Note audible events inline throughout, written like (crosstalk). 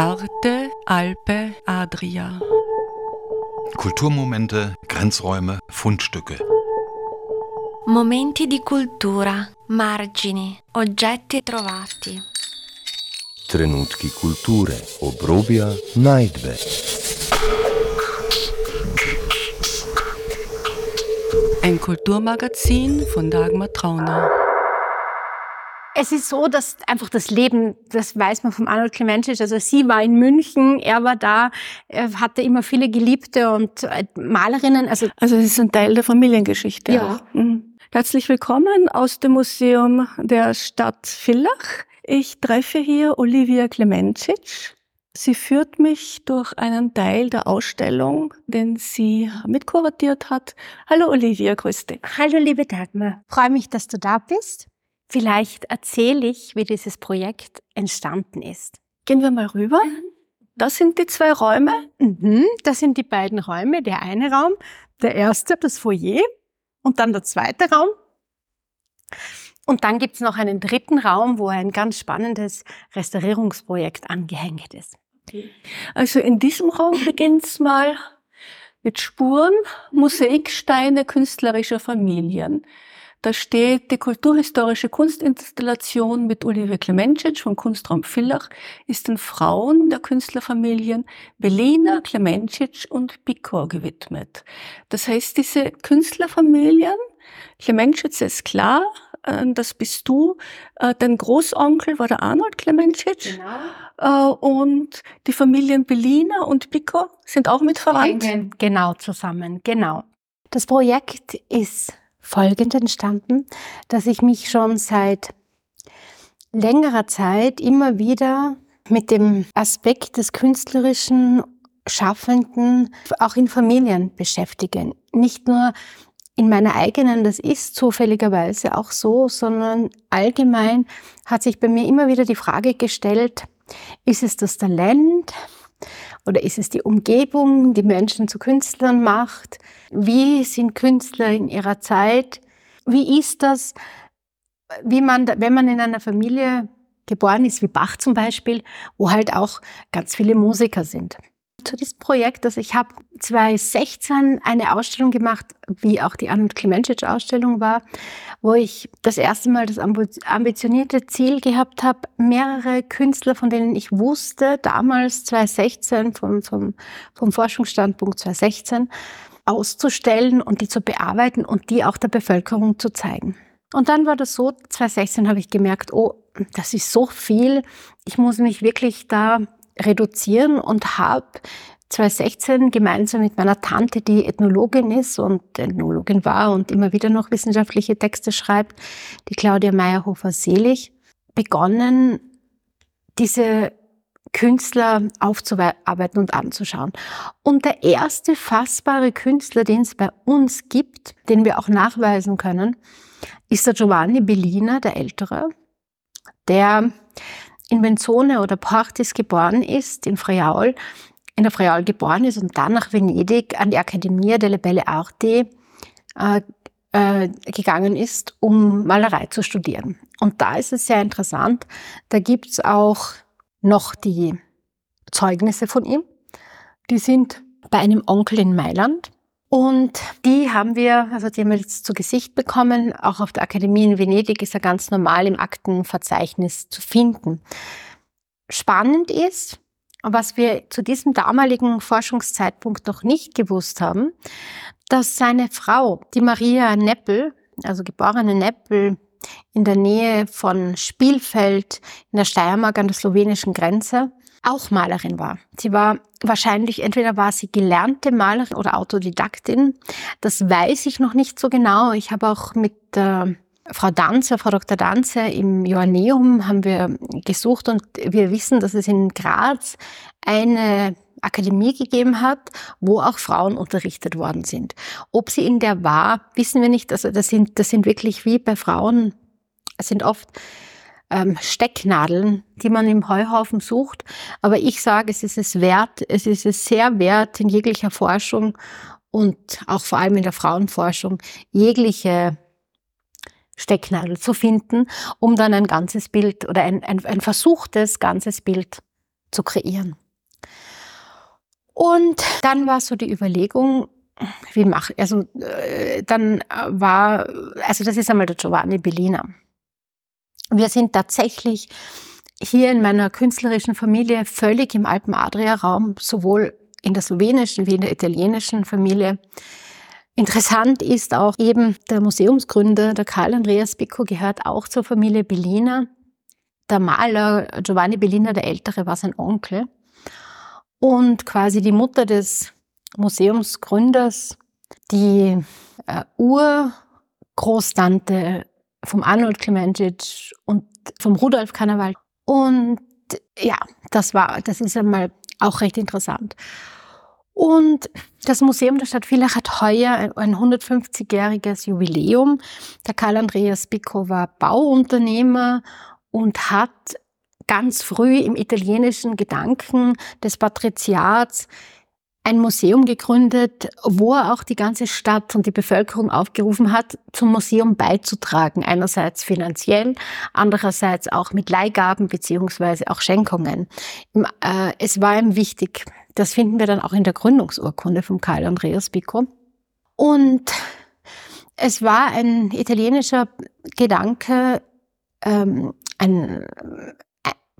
Arte, Alpe, Adria. Kulturmomente, Grenzräume, Fundstücke. Momenti di cultura, margini, oggetti trovati. Trenutki kulture, obrobja, najdbe. Ein Kulturmagazin von Dagmar Trauner. Es ist so, dass einfach das Leben, das weiß man vom Arnold Clementic, also sie war in München, er war da, er hatte immer viele Geliebte und äh, Malerinnen. Also, also es ist ein Teil der Familiengeschichte. Ja. Mhm. Herzlich willkommen aus dem Museum der Stadt Villach. Ich treffe hier Olivia Klemencic. Sie führt mich durch einen Teil der Ausstellung, den sie mitkuratiert hat. Hallo Olivia, grüß dich. Hallo liebe Dagmar, freue mich, dass du da bist. Vielleicht erzähle ich, wie dieses Projekt entstanden ist. Gehen wir mal rüber. Das sind die zwei Räume. Mhm, das sind die beiden Räume. Der eine Raum, der erste, das Foyer und dann der zweite Raum. Und dann gibt's noch einen dritten Raum, wo ein ganz spannendes Restaurierungsprojekt angehängt ist. Also in diesem Raum beginnt's mal mit Spuren, Mosaiksteine künstlerischer Familien. Da steht die kulturhistorische Kunstinstallation mit Oliver Klemencic vom Kunstraum Villach ist den Frauen der Künstlerfamilien Belina, Klemencic und Picor gewidmet. Das heißt, diese Künstlerfamilien, Klemencic ist klar, äh, das bist du. Äh, dein Großonkel war der Arnold Klemencic. Genau. Äh, Und die Familien Belina und Picor sind auch mit verwandt. Genau zusammen, genau. Das Projekt ist folgend entstanden, dass ich mich schon seit längerer Zeit immer wieder mit dem Aspekt des künstlerischen Schaffenden auch in Familien beschäftige. Nicht nur in meiner eigenen, das ist zufälligerweise auch so, sondern allgemein hat sich bei mir immer wieder die Frage gestellt, ist es das Talent oder ist es die Umgebung, die Menschen zu Künstlern macht? Wie sind Künstler in ihrer Zeit? Wie ist das, wie man, wenn man in einer Familie geboren ist, wie Bach zum Beispiel, wo halt auch ganz viele Musiker sind? Zu diesem Projekt, also ich habe 2016 eine Ausstellung gemacht, wie auch die Arnold Klemencic Ausstellung war, wo ich das erste Mal das ambitionierte Ziel gehabt habe, mehrere Künstler, von denen ich wusste, damals 2016, vom, vom, vom Forschungsstandpunkt 2016, auszustellen und die zu bearbeiten und die auch der Bevölkerung zu zeigen. Und dann war das so, 2016 habe ich gemerkt, oh, das ist so viel, ich muss mich wirklich da reduzieren und habe 2016 gemeinsam mit meiner Tante, die Ethnologin ist und Ethnologin war und immer wieder noch wissenschaftliche Texte schreibt, die Claudia Meyerhofer-Selig, begonnen, diese Künstler aufzuarbeiten und anzuschauen. Und der erste fassbare Künstler, den es bei uns gibt, den wir auch nachweisen können, ist der Giovanni Bellina, der Ältere, der in Benzone oder Portis geboren ist, in Friaul, in der Friaul geboren ist und dann nach Venedig an die Accademia delle Belle Arti äh, äh, gegangen ist, um Malerei zu studieren. Und da ist es sehr interessant, da gibt's auch noch die Zeugnisse von ihm. Die sind bei einem Onkel in Mailand. Und die haben wir, also die haben wir jetzt zu Gesicht bekommen. Auch auf der Akademie in Venedig ist er ganz normal im Aktenverzeichnis zu finden. Spannend ist, was wir zu diesem damaligen Forschungszeitpunkt noch nicht gewusst haben, dass seine Frau, die Maria Neppel, also geborene Neppel, in der Nähe von Spielfeld in der Steiermark an der slowenischen Grenze, auch Malerin war. Sie war wahrscheinlich, entweder war sie gelernte Malerin oder Autodidaktin. Das weiß ich noch nicht so genau. Ich habe auch mit äh, Frau Danzer, Frau Dr. Danzer im Joanneum haben wir gesucht und wir wissen, dass es in Graz eine Akademie gegeben hat, wo auch Frauen unterrichtet worden sind. Ob sie in der war, wissen wir nicht. Also das sind, das sind wirklich wie bei Frauen, es sind oft ähm, Stecknadeln, die man im Heuhaufen sucht. Aber ich sage, es ist es wert, es ist es sehr wert in jeglicher Forschung und auch vor allem in der Frauenforschung jegliche Stecknadel zu finden, um dann ein ganzes Bild oder ein, ein, ein versuchtes ganzes Bild zu kreieren. Und dann war so die Überlegung, wie mache also äh, dann war also das ist einmal der Giovanni Bellina. Wir sind tatsächlich hier in meiner künstlerischen Familie völlig im Alpen-Adria-Raum, sowohl in der slowenischen wie in der italienischen Familie. Interessant ist auch eben der Museumsgründer, der Karl Andreas Bicco, gehört auch zur Familie Bellina. Der Maler Giovanni Bellina, der Ältere, war sein Onkel. Und quasi die Mutter des Museumsgründers, die äh, Urgroßtante vom Arnold Klemenčič und vom Rudolf Karneval. Und ja, das war, das ist einmal auch recht interessant. Und das Museum der Stadt Villach hat heuer ein 150-jähriges Jubiläum. Der Karl Andreas Bicco war Bauunternehmer und hat ganz früh im italienischen Gedanken des Patriziats ein Museum gegründet, wo er auch die ganze Stadt und die Bevölkerung aufgerufen hat, zum Museum beizutragen. Einerseits finanziell, andererseits auch mit Leihgaben beziehungsweise auch Schenkungen. Äh, es war ihm wichtig. Das finden wir dann auch in der Gründungsurkunde von Karl Andreas Pico. Und es war ein italienischer Gedanke, ähm, ein,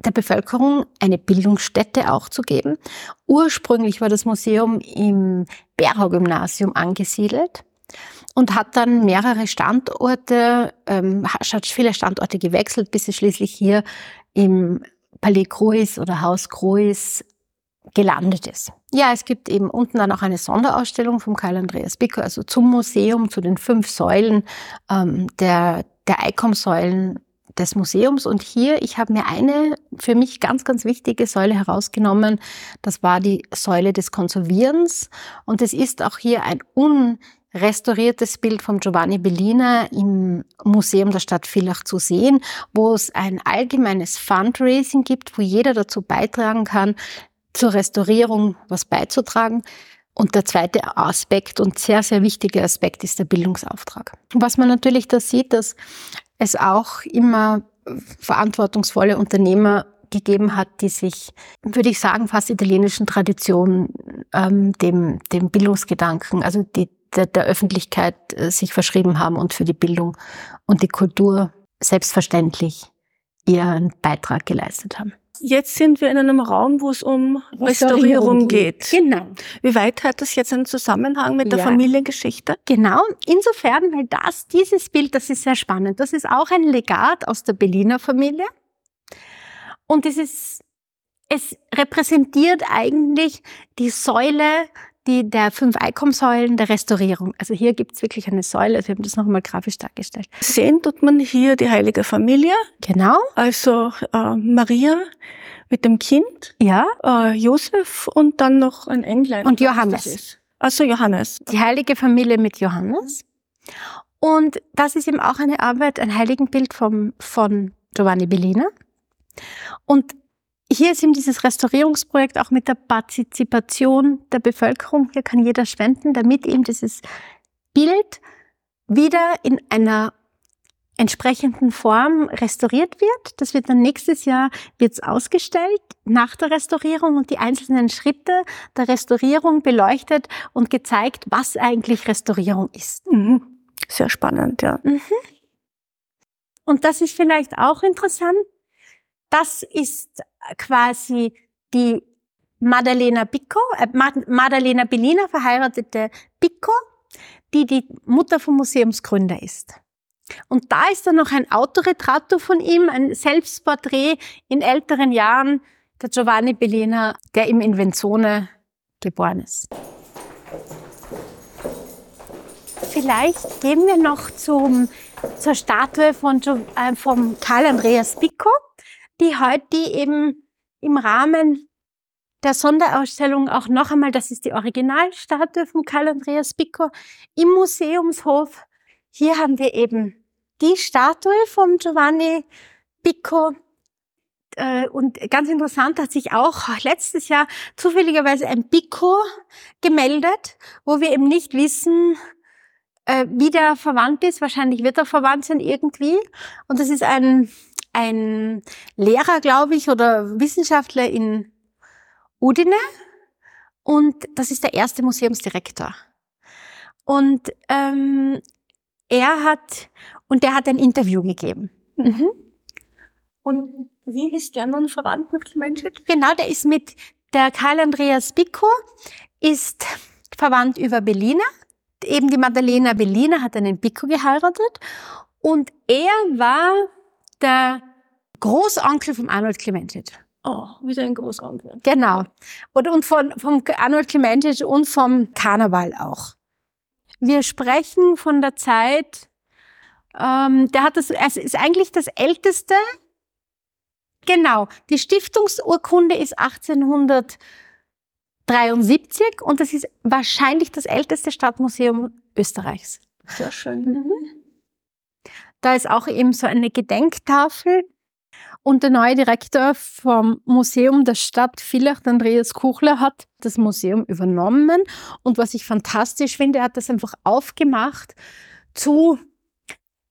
der Bevölkerung eine Bildungsstätte auch zu geben. Ursprünglich war das Museum im Berau-Gymnasium angesiedelt und hat dann mehrere Standorte, ähm, hat viele Standorte gewechselt, bis es schließlich hier im Palais Croix oder Haus Croix gelandet ist. Ja, es gibt eben unten dann auch eine Sonderausstellung vom Karl Andreas Bicker, also zum Museum, zu den fünf Säulen ähm, der, der ICOM-Säulen des Museums. Und hier, ich habe mir eine für mich ganz, ganz wichtige Säule herausgenommen. Das war die Säule des Konservierens. Und es ist auch hier ein unrestauriertes Bild von Giovanni Bellina im Museum der Stadt Villach zu sehen, wo es ein allgemeines Fundraising gibt, wo jeder dazu beitragen kann, zur Restaurierung was beizutragen. Und der zweite Aspekt und sehr, sehr wichtige Aspekt ist der Bildungsauftrag. Was man natürlich da sieht, dass es auch immer verantwortungsvolle Unternehmer gegeben hat, die sich, würde ich sagen, fast italienischen Traditionen, ähm, dem, dem Bildungsgedanken, also die, der, der Öffentlichkeit äh, sich verschrieben haben und für die Bildung und die Kultur selbstverständlich ihren Beitrag geleistet haben. Jetzt sind wir in einem Raum, wo es um Restaurierung, geht. Genau. Wie weit hat das jetzt einen Zusammenhang mit der Ja. Familiengeschichte? Genau, insofern, weil das, dieses Bild, das ist sehr spannend. Das ist auch ein Legat aus der Berliner Familie. Und es ist, es repräsentiert eigentlich die Säule, die der fünf Einkommenssäulen der Restaurierung. Also hier gibt's wirklich eine Säule, also wir haben das nochmal grafisch dargestellt. Sehen tut man hier die heilige Familie, Genau, also äh, Maria mit dem Kind, ja. äh, Josef und dann noch ein Englein. Und Johannes. Also Johannes. Die heilige Familie mit Johannes. Und das ist eben auch eine Arbeit, ein Heiligenbild vom, von Giovanni Bellina. Und hier ist eben dieses Restaurierungsprojekt auch mit der Partizipation der Bevölkerung. Hier kann jeder spenden, damit eben dieses Bild wieder in einer entsprechenden Form restauriert wird. Das wird dann nächstes Jahr wird's ausgestellt nach der Restaurierung und die einzelnen Schritte der Restaurierung beleuchtet und gezeigt, was eigentlich Restaurierung ist. Mhm. Sehr spannend, ja. Und das ist vielleicht auch interessant. Das ist quasi die Maddalena Picco, äh, Mad- Maddalena Bellina, verheiratete Picco, die die Mutter vom Museumsgründer ist. Und da ist dann noch ein Autoretratto von ihm, ein Selbstporträt in älteren Jahren, der Giovanni Bellina, der im Invenzone geboren ist. Vielleicht gehen wir noch zum, zur Statue von, äh, vom Karl Andreas Picco, die heute die eben im Rahmen der Sonderausstellung auch noch einmal, das ist die Originalstatue von Karl Andreas Picco im Museumshof. Hier haben wir eben die Statue von Giovanni Picco. Äh, Und ganz interessant hat sich auch letztes Jahr zufälligerweise ein Picco gemeldet, wo wir eben nicht wissen, äh, wie der verwandt ist. Wahrscheinlich wird er verwandt sein irgendwie. Und das ist ein, ein Lehrer, glaube ich, oder Wissenschaftler in Udine und das ist der erste Museumsdirektor. Und ähm, er hat, und der hat ein Interview gegeben. Mhm. Und wie ist der nun verwandt mit Clementit? Genau, der ist mit, der Karl Andreas Bicco ist verwandt über Bellina. Eben die Maddalena Bellina hat einen Bicco geheiratet. Und er war der Großonkel vom Arnold Clementit. Oh, wieder ein Großonkel. Genau. Und, und von, vom Arnold Clementit und vom Karneval auch. Wir sprechen von der Zeit, ähm, der hat das, es ist eigentlich das älteste, genau, die Stiftungsurkunde ist 1873 und das ist wahrscheinlich das älteste Stadtmuseum Österreichs. Sehr schön. Mhm. Da ist auch eben so eine Gedenktafel und der neue Direktor vom Museum der Stadt Villach, Andreas Kuchler, hat das Museum übernommen. Und was ich fantastisch finde, er hat das einfach aufgemacht zu,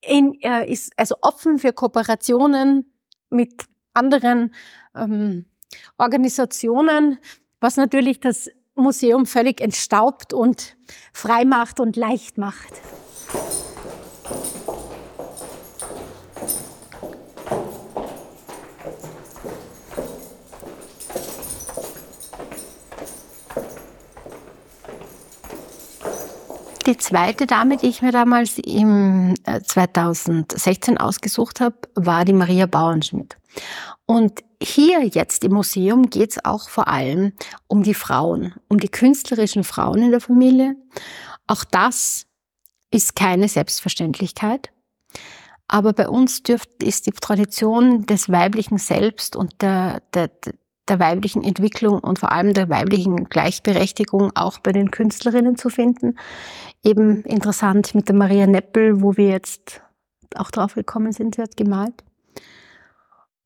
in, er ist also offen für Kooperationen mit anderen ähm, Organisationen, was natürlich das Museum völlig entstaubt und frei macht und leicht macht. Die zweite Dame, die ich mir damals im 2016 äh, ausgesucht habe, war die Maria Bauernschmidt. Und hier jetzt im Museum geht es auch vor allem um die Frauen, um die künstlerischen Frauen in der Familie. Auch das ist keine Selbstverständlichkeit. Aber bei uns dürft, ist die Tradition des weiblichen Selbst und der, der, der weiblichen Entwicklung und vor allem der weiblichen Gleichberechtigung auch bei den Künstlerinnen zu finden. Eben interessant mit der Maria Neppel, wo wir jetzt auch drauf gekommen sind, sie hat gemalt.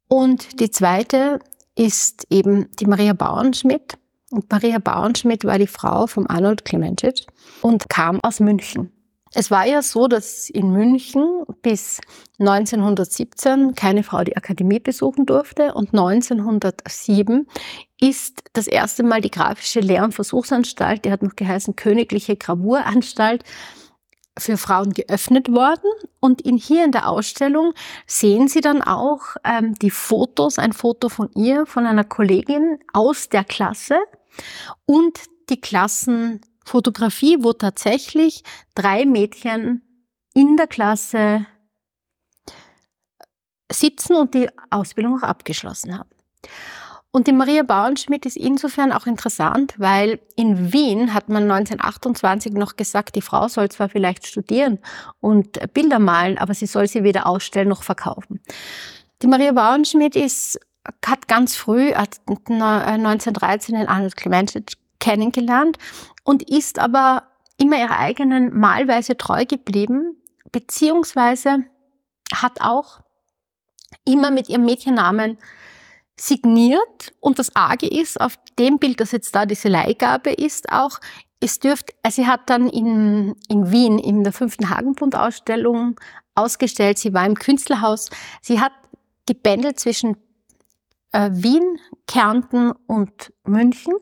Und die zweite ist eben die Maria Bauernschmidt. Und Maria Bauernschmidt war die Frau vom Arnold Clementit und kam aus München. Es war ja so, dass in München bis 1917 keine Frau die Akademie besuchen durfte und 1907 ist das erste Mal die grafische Lehr- und Versuchsanstalt, die hat noch geheißen Königliche Gravuranstalt, für Frauen geöffnet worden. Und in, hier in der Ausstellung sehen Sie dann auch ähm, die Fotos, ein Foto von ihr, von einer Kollegin aus der Klasse und die Klassen Fotografie, wo tatsächlich drei Mädchen in der Klasse sitzen und die Ausbildung auch abgeschlossen haben. Und die Maria Bauernschmidt ist insofern auch interessant, weil in Wien hat man 1928 noch gesagt, die Frau soll zwar vielleicht studieren und Bilder malen, aber sie soll sie weder ausstellen noch verkaufen. Die Maria Bauernschmidt ist, hat ganz früh, hat 1913 in Arnold Clementit kennengelernt und ist aber immer ihrer eigenen Malweise treu geblieben, beziehungsweise hat auch immer mit ihrem Mädchennamen signiert. Und das Arge ist, auf dem Bild, das jetzt da diese Leihgabe ist, auch, es dürft, also sie hat dann in, in Wien in der fünften Hagenbund-Ausstellung ausgestellt, sie war im Künstlerhaus, sie hat gebändelt zwischen äh, Wien, Kärnten und München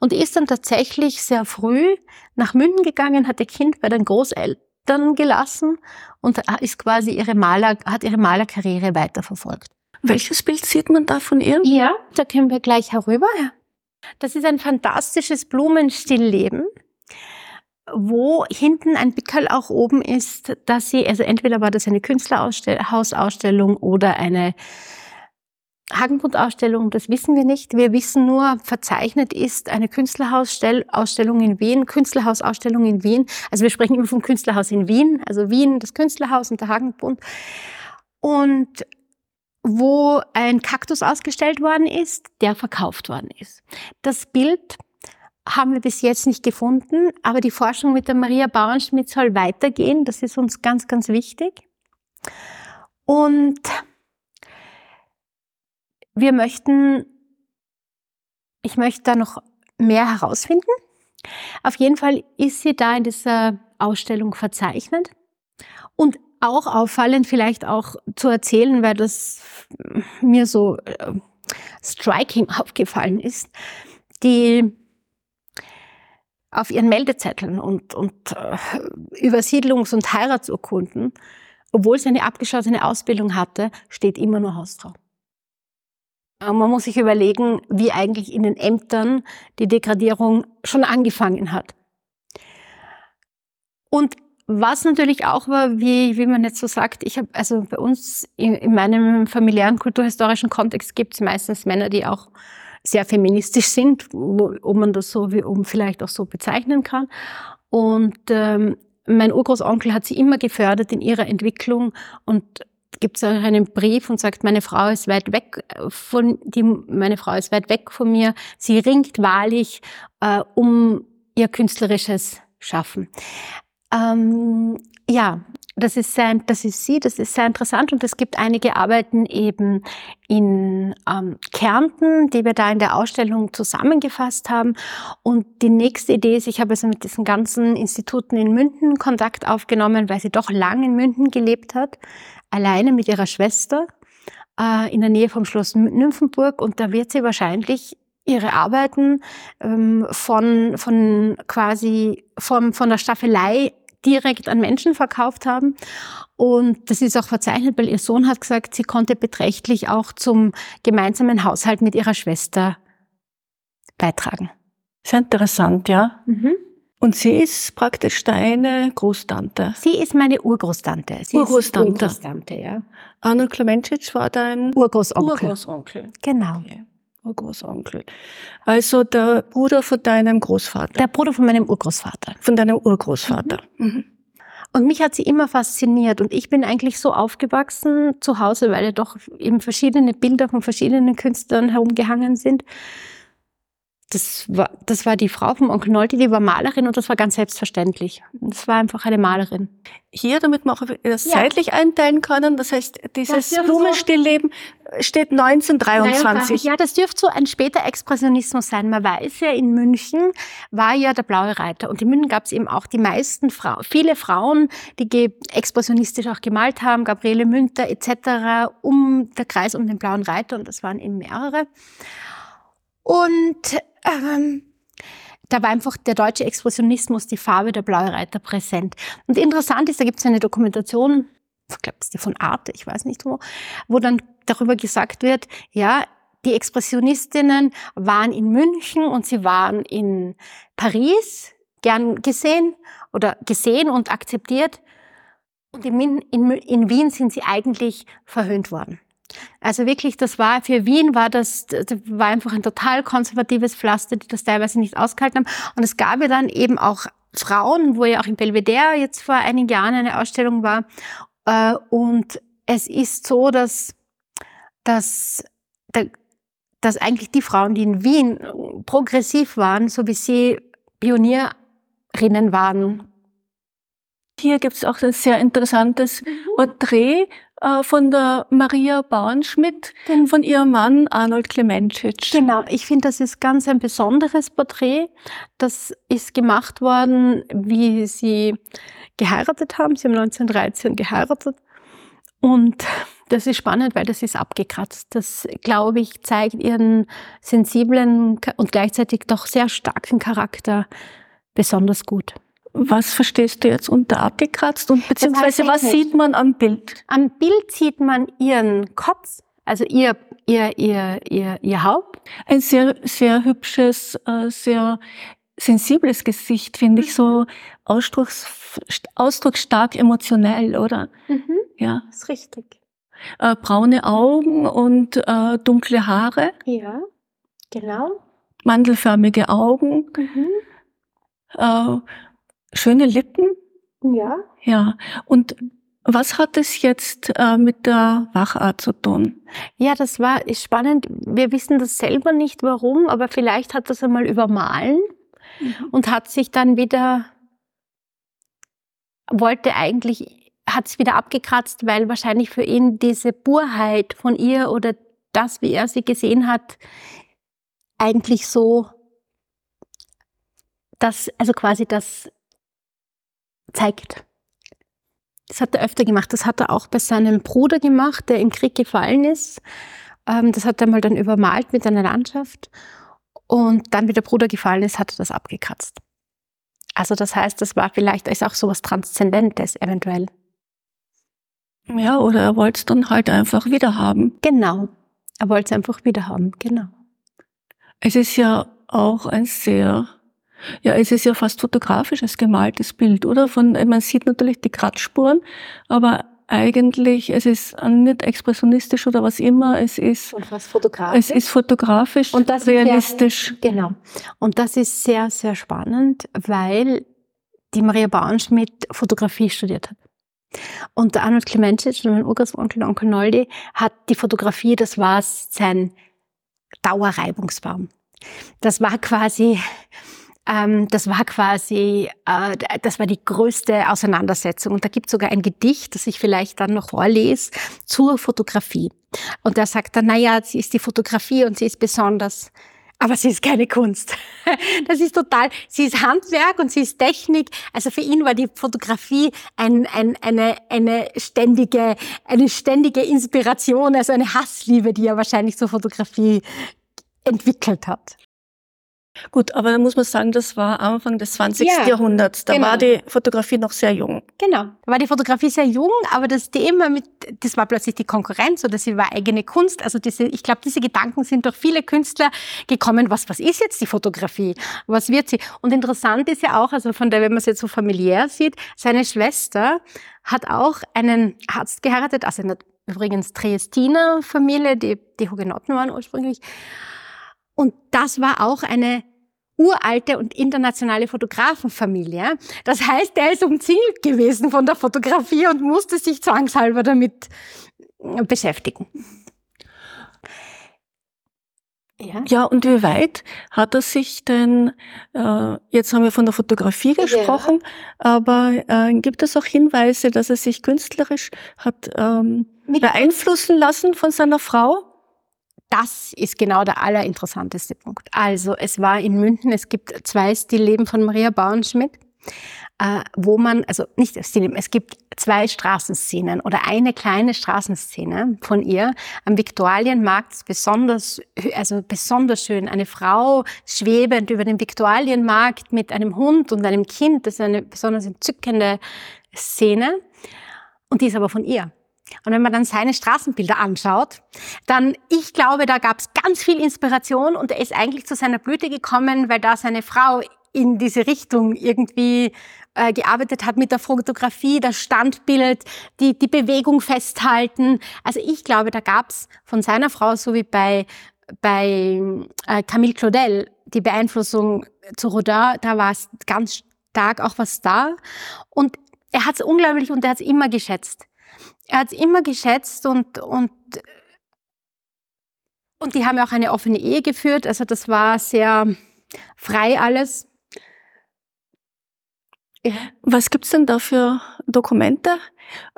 und ist dann tatsächlich sehr früh nach München gegangen, hat ihr Kind bei den Großeltern gelassen und ist quasi ihre Maler, hat ihre Malerkarriere weiterverfolgt. Welches Bild sieht man da von ihr? Ja, da können wir gleich herüber. Das ist ein fantastisches Blumenstillleben, wo hinten ein Pickel auch oben ist, dass sie, also entweder war das eine Künstlerhausausstellung oder eine Hagenbund-Ausstellung, das wissen wir nicht. Wir wissen nur, verzeichnet ist eine Künstlerhausausstellung in Wien, Künstlerhausausstellung in Wien. Also wir sprechen immer vom Künstlerhaus in Wien, also Wien, das Künstlerhaus und der Hagenbund. Und wo ein Kaktus ausgestellt worden ist, der verkauft worden ist. Das Bild haben wir bis jetzt nicht gefunden, aber die Forschung mit der Maria Bauernschmidt soll weitergehen. Das ist uns ganz, ganz wichtig. Und wir möchten, ich möchte da noch mehr herausfinden. Auf jeden Fall ist sie da in dieser Ausstellung verzeichnet. Und auch auffallend vielleicht auch zu erzählen, weil das mir so äh, striking (laughs) aufgefallen ist. die auf ihren Meldezetteln und, und äh, Übersiedlungs- und Heiratsurkunden, obwohl sie eine abgeschlossene Ausbildung hatte, steht immer nur Hausfrau. Äh, man muss sich überlegen, wie eigentlich in den Ämtern die Degradierung schon angefangen hat. Und was natürlich auch war, wie, wie man jetzt so sagt, ich habe, also bei uns in, in meinem familiären kulturhistorischen Kontext gibt es meistens Männer, die auch sehr feministisch sind, wo, ob man das so wie oben vielleicht auch so bezeichnen kann. Und ähm, mein Urgroßonkel hat sie immer gefördert in ihrer Entwicklung und gibt es auch einen Brief und sagt, meine Frau ist weit weg von die, meine Frau ist weit weg von mir. Sie ringt wahrlich äh, um ihr künstlerisches Schaffen. Ähm, ja, das ist, sehr, das ist sie, das ist sehr interessant und es gibt einige Arbeiten eben in ähm, Kärnten, die wir da in der Ausstellung zusammengefasst haben. Und die nächste Idee ist, ich habe also mit diesen ganzen Instituten in München Kontakt aufgenommen, weil sie doch lang in München gelebt hat, alleine mit ihrer Schwester äh, in der Nähe vom Schloss Nymphenburg und da wird sie wahrscheinlich ihre Arbeiten ähm, von, von quasi vom, von der Staffelei direkt an Menschen verkauft haben. Und das ist auch verzeichnet, weil ihr Sohn hat gesagt, sie konnte beträchtlich auch zum gemeinsamen Haushalt mit ihrer Schwester beitragen. Sehr interessant, ja. Mhm. Und sie ist praktisch deine Großtante. Sie ist meine Urgroßtante. Sie Urgroßtante. Urgroßtante, ja. Arnold Klementschitsch war dein Urgroßonkel. Urgroßonkel. Genau. Okay. Urgroßonkel. Also der Bruder von deinem Großvater. Der Bruder von meinem Urgroßvater. Von deinem Urgroßvater. Mhm. Und mich hat sie immer fasziniert. Und ich bin eigentlich so aufgewachsen zu Hause, weil ja doch eben verschiedene Bilder von verschiedenen Künstlern herumgehangen sind das war, das war die Frau vom Onkel Nolti, die war Malerin und das war ganz selbstverständlich. Das war einfach eine Malerin. Hier, damit wir auch das Ja. zeitlich einteilen können, das heißt, dieses so- Blumenstillleben steht 1923. Ja, das dürfte so ein später Expressionismus sein. Man weiß ja, in München war ja der Blaue Reiter. Und in München gab es eben auch die meisten Frauen, viele Frauen, die expressionistisch auch gemalt haben, Gabriele Münter etc., um der Kreis um den Blauen Reiter. Und das waren eben mehrere. Und ähm, da war einfach der deutsche Expressionismus, die Farbe der Blaue Reiter präsent. Und interessant ist, da gibt es eine Dokumentation, ich glaube, es ist die von Arte, ich weiß nicht wo, wo dann darüber gesagt wird, ja, die Expressionistinnen waren in München und sie waren in Paris gern gesehen oder gesehen und akzeptiert. Und in, in, in Wien sind sie eigentlich verhöhnt worden. Also wirklich, das war, für Wien war das, das war einfach ein total konservatives Pflaster, die das teilweise nicht ausgehalten haben. Und es gab ja dann eben auch Frauen, wo ja auch im Belvedere jetzt vor einigen Jahren eine Ausstellung war. Äh, Und es ist so, dass, dass, dass eigentlich die Frauen, die in Wien progressiv waren, so wie sie Pionierinnen waren. Hier gibt es auch ein sehr interessantes Porträt äh, von der Maria Bauernschmidt, von ihrem Mann Arnold Klementschitsch. Genau, ich finde, das ist ganz ein besonderes Porträt. Das ist gemacht worden, wie sie geheiratet haben. Sie haben 1913 geheiratet. Und das ist spannend, weil das ist abgekratzt. Das, glaube ich, zeigt ihren sensiblen und gleichzeitig doch sehr starken Charakter besonders gut. Was verstehst du jetzt unter abgekratzt und beziehungsweise was sieht man am Bild? Am Bild sieht man ihren Kopf, also ihr, ihr, ihr, ihr, ihr Haupt. Ein sehr, sehr hübsches, äh, sehr sensibles Gesicht, finde ich, so ausdrucks, ausdrucksstark emotionell, oder? Ja. ist richtig. Äh, braune Augen und äh, dunkle Haare, Ja, genau. mandelförmige Augen, äh, schöne Lippen. Ja. Ja. Und was hat es jetzt äh, mit der Wachart zu tun? Ja, das war spannend. Wir wissen das selber nicht, warum, aber vielleicht hat das einmal übermalen und hat sich dann wieder, wollte eigentlich, hat es wieder abgekratzt, weil wahrscheinlich für ihn diese Purheit von ihr oder das, wie er sie gesehen hat, eigentlich so, das, also quasi das zeigt. Das hat er öfter gemacht. Das hat er auch bei seinem Bruder gemacht, der im Krieg gefallen ist. Ähm, das hat er mal dann übermalt mit einer Landschaft. Und dann, wie der Bruder gefallen ist, hat er das abgekratzt. Also das heißt, das war vielleicht, ist auch sowas Transzendentes eventuell. Ja, oder er wollte es dann halt einfach wieder haben. Genau. Er wollte es einfach wieder haben, genau. Es ist ja auch ein sehr, ja, es ist ja fast fotografisches gemaltes Bild, oder? Von, man sieht natürlich die Kratzspuren, aber eigentlich, es ist nicht expressionistisch oder was immer, es ist, Und was fotografisch. es ist fotografisch, Und das ist realistisch. Ja, genau. Und das ist sehr, sehr spannend, weil die Maria Bauernschmidt Fotografie studiert hat. Und der Arnold Clemencic, mein Urgroßonkel, Onkel Noldi, hat die Fotografie, das war sein Dauerreibungsbaum. Das war quasi, ähm, das war quasi, äh, das war die größte Auseinandersetzung. Und da gibt es sogar ein Gedicht, das ich vielleicht dann noch vorlese, zur Fotografie. Und da sagt er, naja, sie ist die Fotografie und sie ist besonders aber sie ist keine Kunst. (laughs) Das ist total, sie ist Handwerk und sie ist Technik. Also für ihn war die Fotografie ein, ein, eine, eine ständige, eine ständige Inspiration, also eine Hassliebe, die er wahrscheinlich zur Fotografie entwickelt hat. Gut, aber da muss man sagen, das war Anfang des 20. Ja, Jahrhunderts. Da genau. war die Fotografie noch sehr jung. Genau. Da war die Fotografie sehr jung, aber das Thema mit, das war plötzlich die Konkurrenz oder sie war eigene Kunst. Also diese, ich glaube, diese Gedanken sind durch viele Künstler gekommen. Was, was ist jetzt die Fotografie? Was wird sie? Und interessant ist ja auch, also von der, wenn man es jetzt so familiär sieht, seine Schwester hat auch einen Arzt geheiratet, also eine, übrigens Triestiner Familie, die, die Hugenotten waren ursprünglich. Und das war auch eine uralte und internationale Fotografenfamilie. Das heißt, er ist umzingelt gewesen von der Fotografie und musste sich zwangshalber damit beschäftigen. Ja. Ja, und wie weit hat er sich denn, äh, jetzt haben wir von der Fotografie gesprochen, aber äh, gibt es auch Hinweise, dass er sich künstlerisch hat ähm, beeinflussen lassen von seiner Frau? Das ist genau der allerinteressanteste Punkt. Also es war in München, es gibt zwei Stillleben von Maria Bauernschmidt, äh, wo man, also nicht Stillleben, es gibt zwei Straßenszenen oder eine kleine Straßenszene von ihr am Viktualienmarkt, besonders, also besonders schön. Eine Frau schwebend über den Viktualienmarkt mit einem Hund und einem Kind, das ist eine besonders entzückende Szene. Und die ist aber von ihr. Und wenn man dann seine Straßenbilder anschaut, dann, ich glaube, da gab es ganz viel Inspiration und er ist eigentlich zu seiner Blüte gekommen, weil da seine Frau in diese Richtung irgendwie äh, gearbeitet hat mit der Fotografie, das Standbild, die, die Bewegung festhalten. Also ich glaube, da gab es von seiner Frau, so wie bei, bei äh, Camille Claudel, die Beeinflussung zu Rodin, da war es ganz stark auch was da. Und er hat es unglaublich und er hat es immer geschätzt. Er hat es immer geschätzt und, und, und die haben ja auch eine offene Ehe geführt. Also das war sehr frei alles. Was gibt's denn da für Dokumente?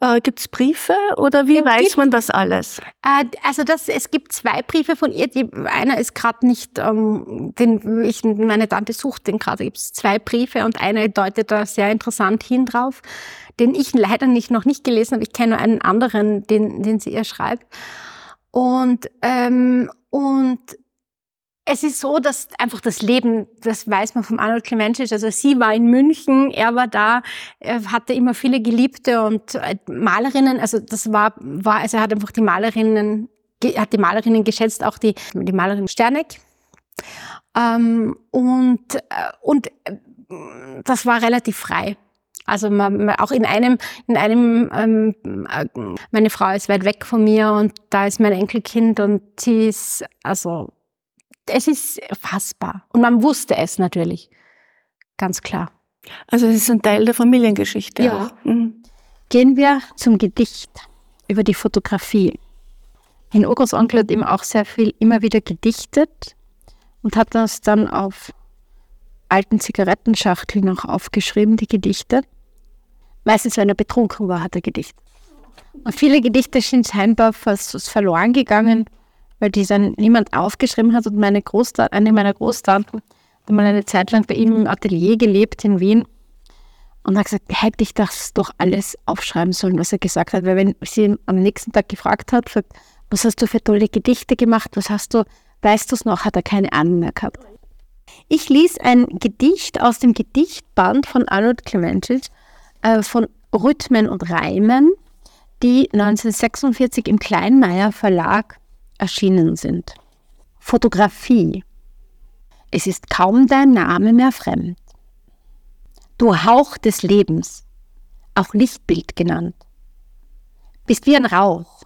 Äh, gibt's Briefe oder wie Ja, weiß gibt- man das alles? Äh, Also das, es gibt zwei Briefe von ihr. Die, einer ist gerade nicht, ähm, den ich, meine Tante sucht den gerade. Gibt es zwei Briefe und einer deutet da sehr interessant hin drauf, den ich leider nicht noch nicht gelesen habe. Ich kenne nur einen anderen, den, den sie ihr schreibt. Und ähm, und es ist so, dass einfach das Leben, das weiß man vom Arnold Clemencic, also sie war in München, er war da, er hatte immer viele Geliebte und äh, Malerinnen, also das war, war also er hat einfach die Malerinnen, er hat die Malerinnen geschätzt, auch die, die Malerin Sterneck. Ähm, und, äh, und äh, das war relativ frei. Also man, man, auch in einem, in einem, ähm, äh, meine Frau ist weit weg von mir und da ist mein Enkelkind und sie ist, also es ist fassbar. Und man wusste es natürlich. Ganz klar. Also es ist ein Teil der Familiengeschichte. Ja. Auch. Mhm. Gehen wir zum Gedicht über die Fotografie. Mein Urgroßonkel hat eben auch sehr viel immer wieder gedichtet und hat das dann auf alten Zigarettenschachteln noch aufgeschrieben, die Gedichte. Meistens, wenn er betrunken war, hat er gedichtet. Und viele Gedichte sind scheinbar fast verloren gegangen, weil die dann niemand aufgeschrieben hat. Und meine Großtante, eine meiner Großtanten hat mal eine Zeit lang bei ihm im Atelier gelebt in Wien und hat gesagt, hätte ich das doch alles aufschreiben sollen, was er gesagt hat. Weil wenn sie ihn am nächsten Tag gefragt hat, sagt, was hast du für tolle Gedichte gemacht, was hast du, weißt du es noch, hat er keine Ahnung mehr gehabt. Ich lese ein Gedicht aus dem Gedichtband von Arnold Clemencic äh, von Rhythmen und Reimen, die 1946 im Kleinmeier Verlag erschienen sind. Fotografie. Es ist kaum dein Name mehr fremd. Du Hauch des Lebens, auch Lichtbild genannt, bist wie ein Rauch,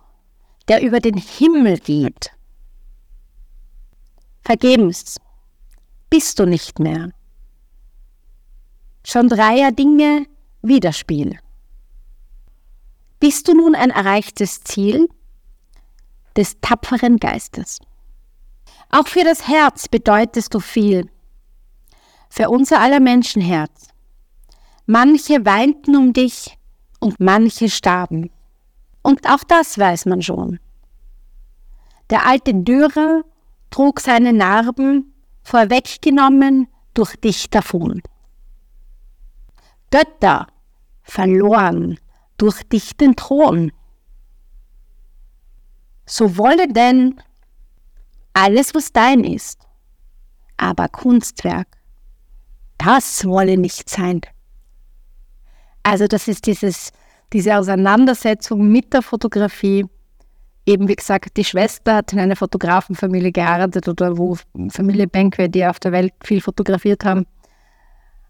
der über den Himmel geht. Vergebens bist du nicht mehr. Schon dreier Dinge Widerspiel. Bist du nun ein erreichtes Ziel des tapferen Geistes? Auch für das Herz bedeutest du viel, für unser aller Menschenherz. Manche weinten um dich und manche starben. Und auch das weiß man schon. Der alte Dürer trug seine Narben vorweggenommen durch dich davon. Götter verloren durch dich den Thron. So wolle denn alles, was dein ist, aber Kunstwerk, das wolle nicht sein. Also das ist dieses, diese Auseinandersetzung mit der Fotografie. Eben wie gesagt, die Schwester hat in einer Fotografenfamilie gearbeitet oder wo Familie Benque, die auf der Welt viel fotografiert haben.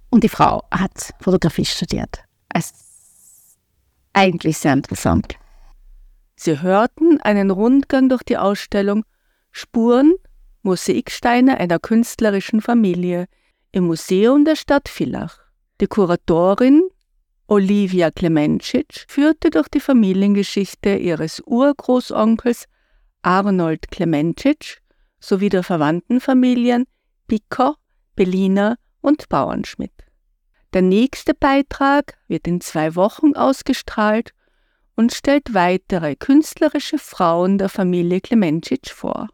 Und die Frau hat Fotografie studiert. Also eigentlich sehr interessant. Sie hörten einen Rundgang durch die Ausstellung Spuren, Mosaiksteine einer künstlerischen Familie im Museum der Stadt Villach. Die Kuratorin Olivia Klemencic führte durch die Familiengeschichte ihres Urgroßonkels Arnold Klemencic sowie der verwandten Familien Pico, Bellina und Bauernschmidt. Der nächste Beitrag wird in zwei Wochen ausgestrahlt und stellt weitere künstlerische Frauen der Familie Klemencic vor.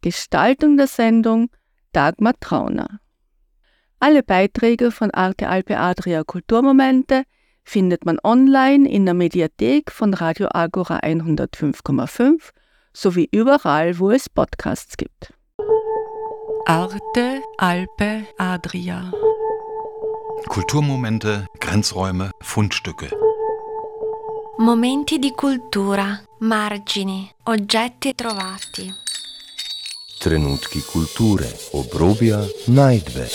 Gestaltung der Sendung Dagmar Trauner. Alle Beiträge von Arte Alpe Adria Kulturmomente findet man online in der Mediathek von Radio Agora 105,5 sowie überall, wo es Podcasts gibt. Arte Alpe Adria. Kulturmomente, Grenzräume, Fundstücke. Momenti di cultura, margini, oggetti trovati. Trenutki kulture, obrobja, najdbe.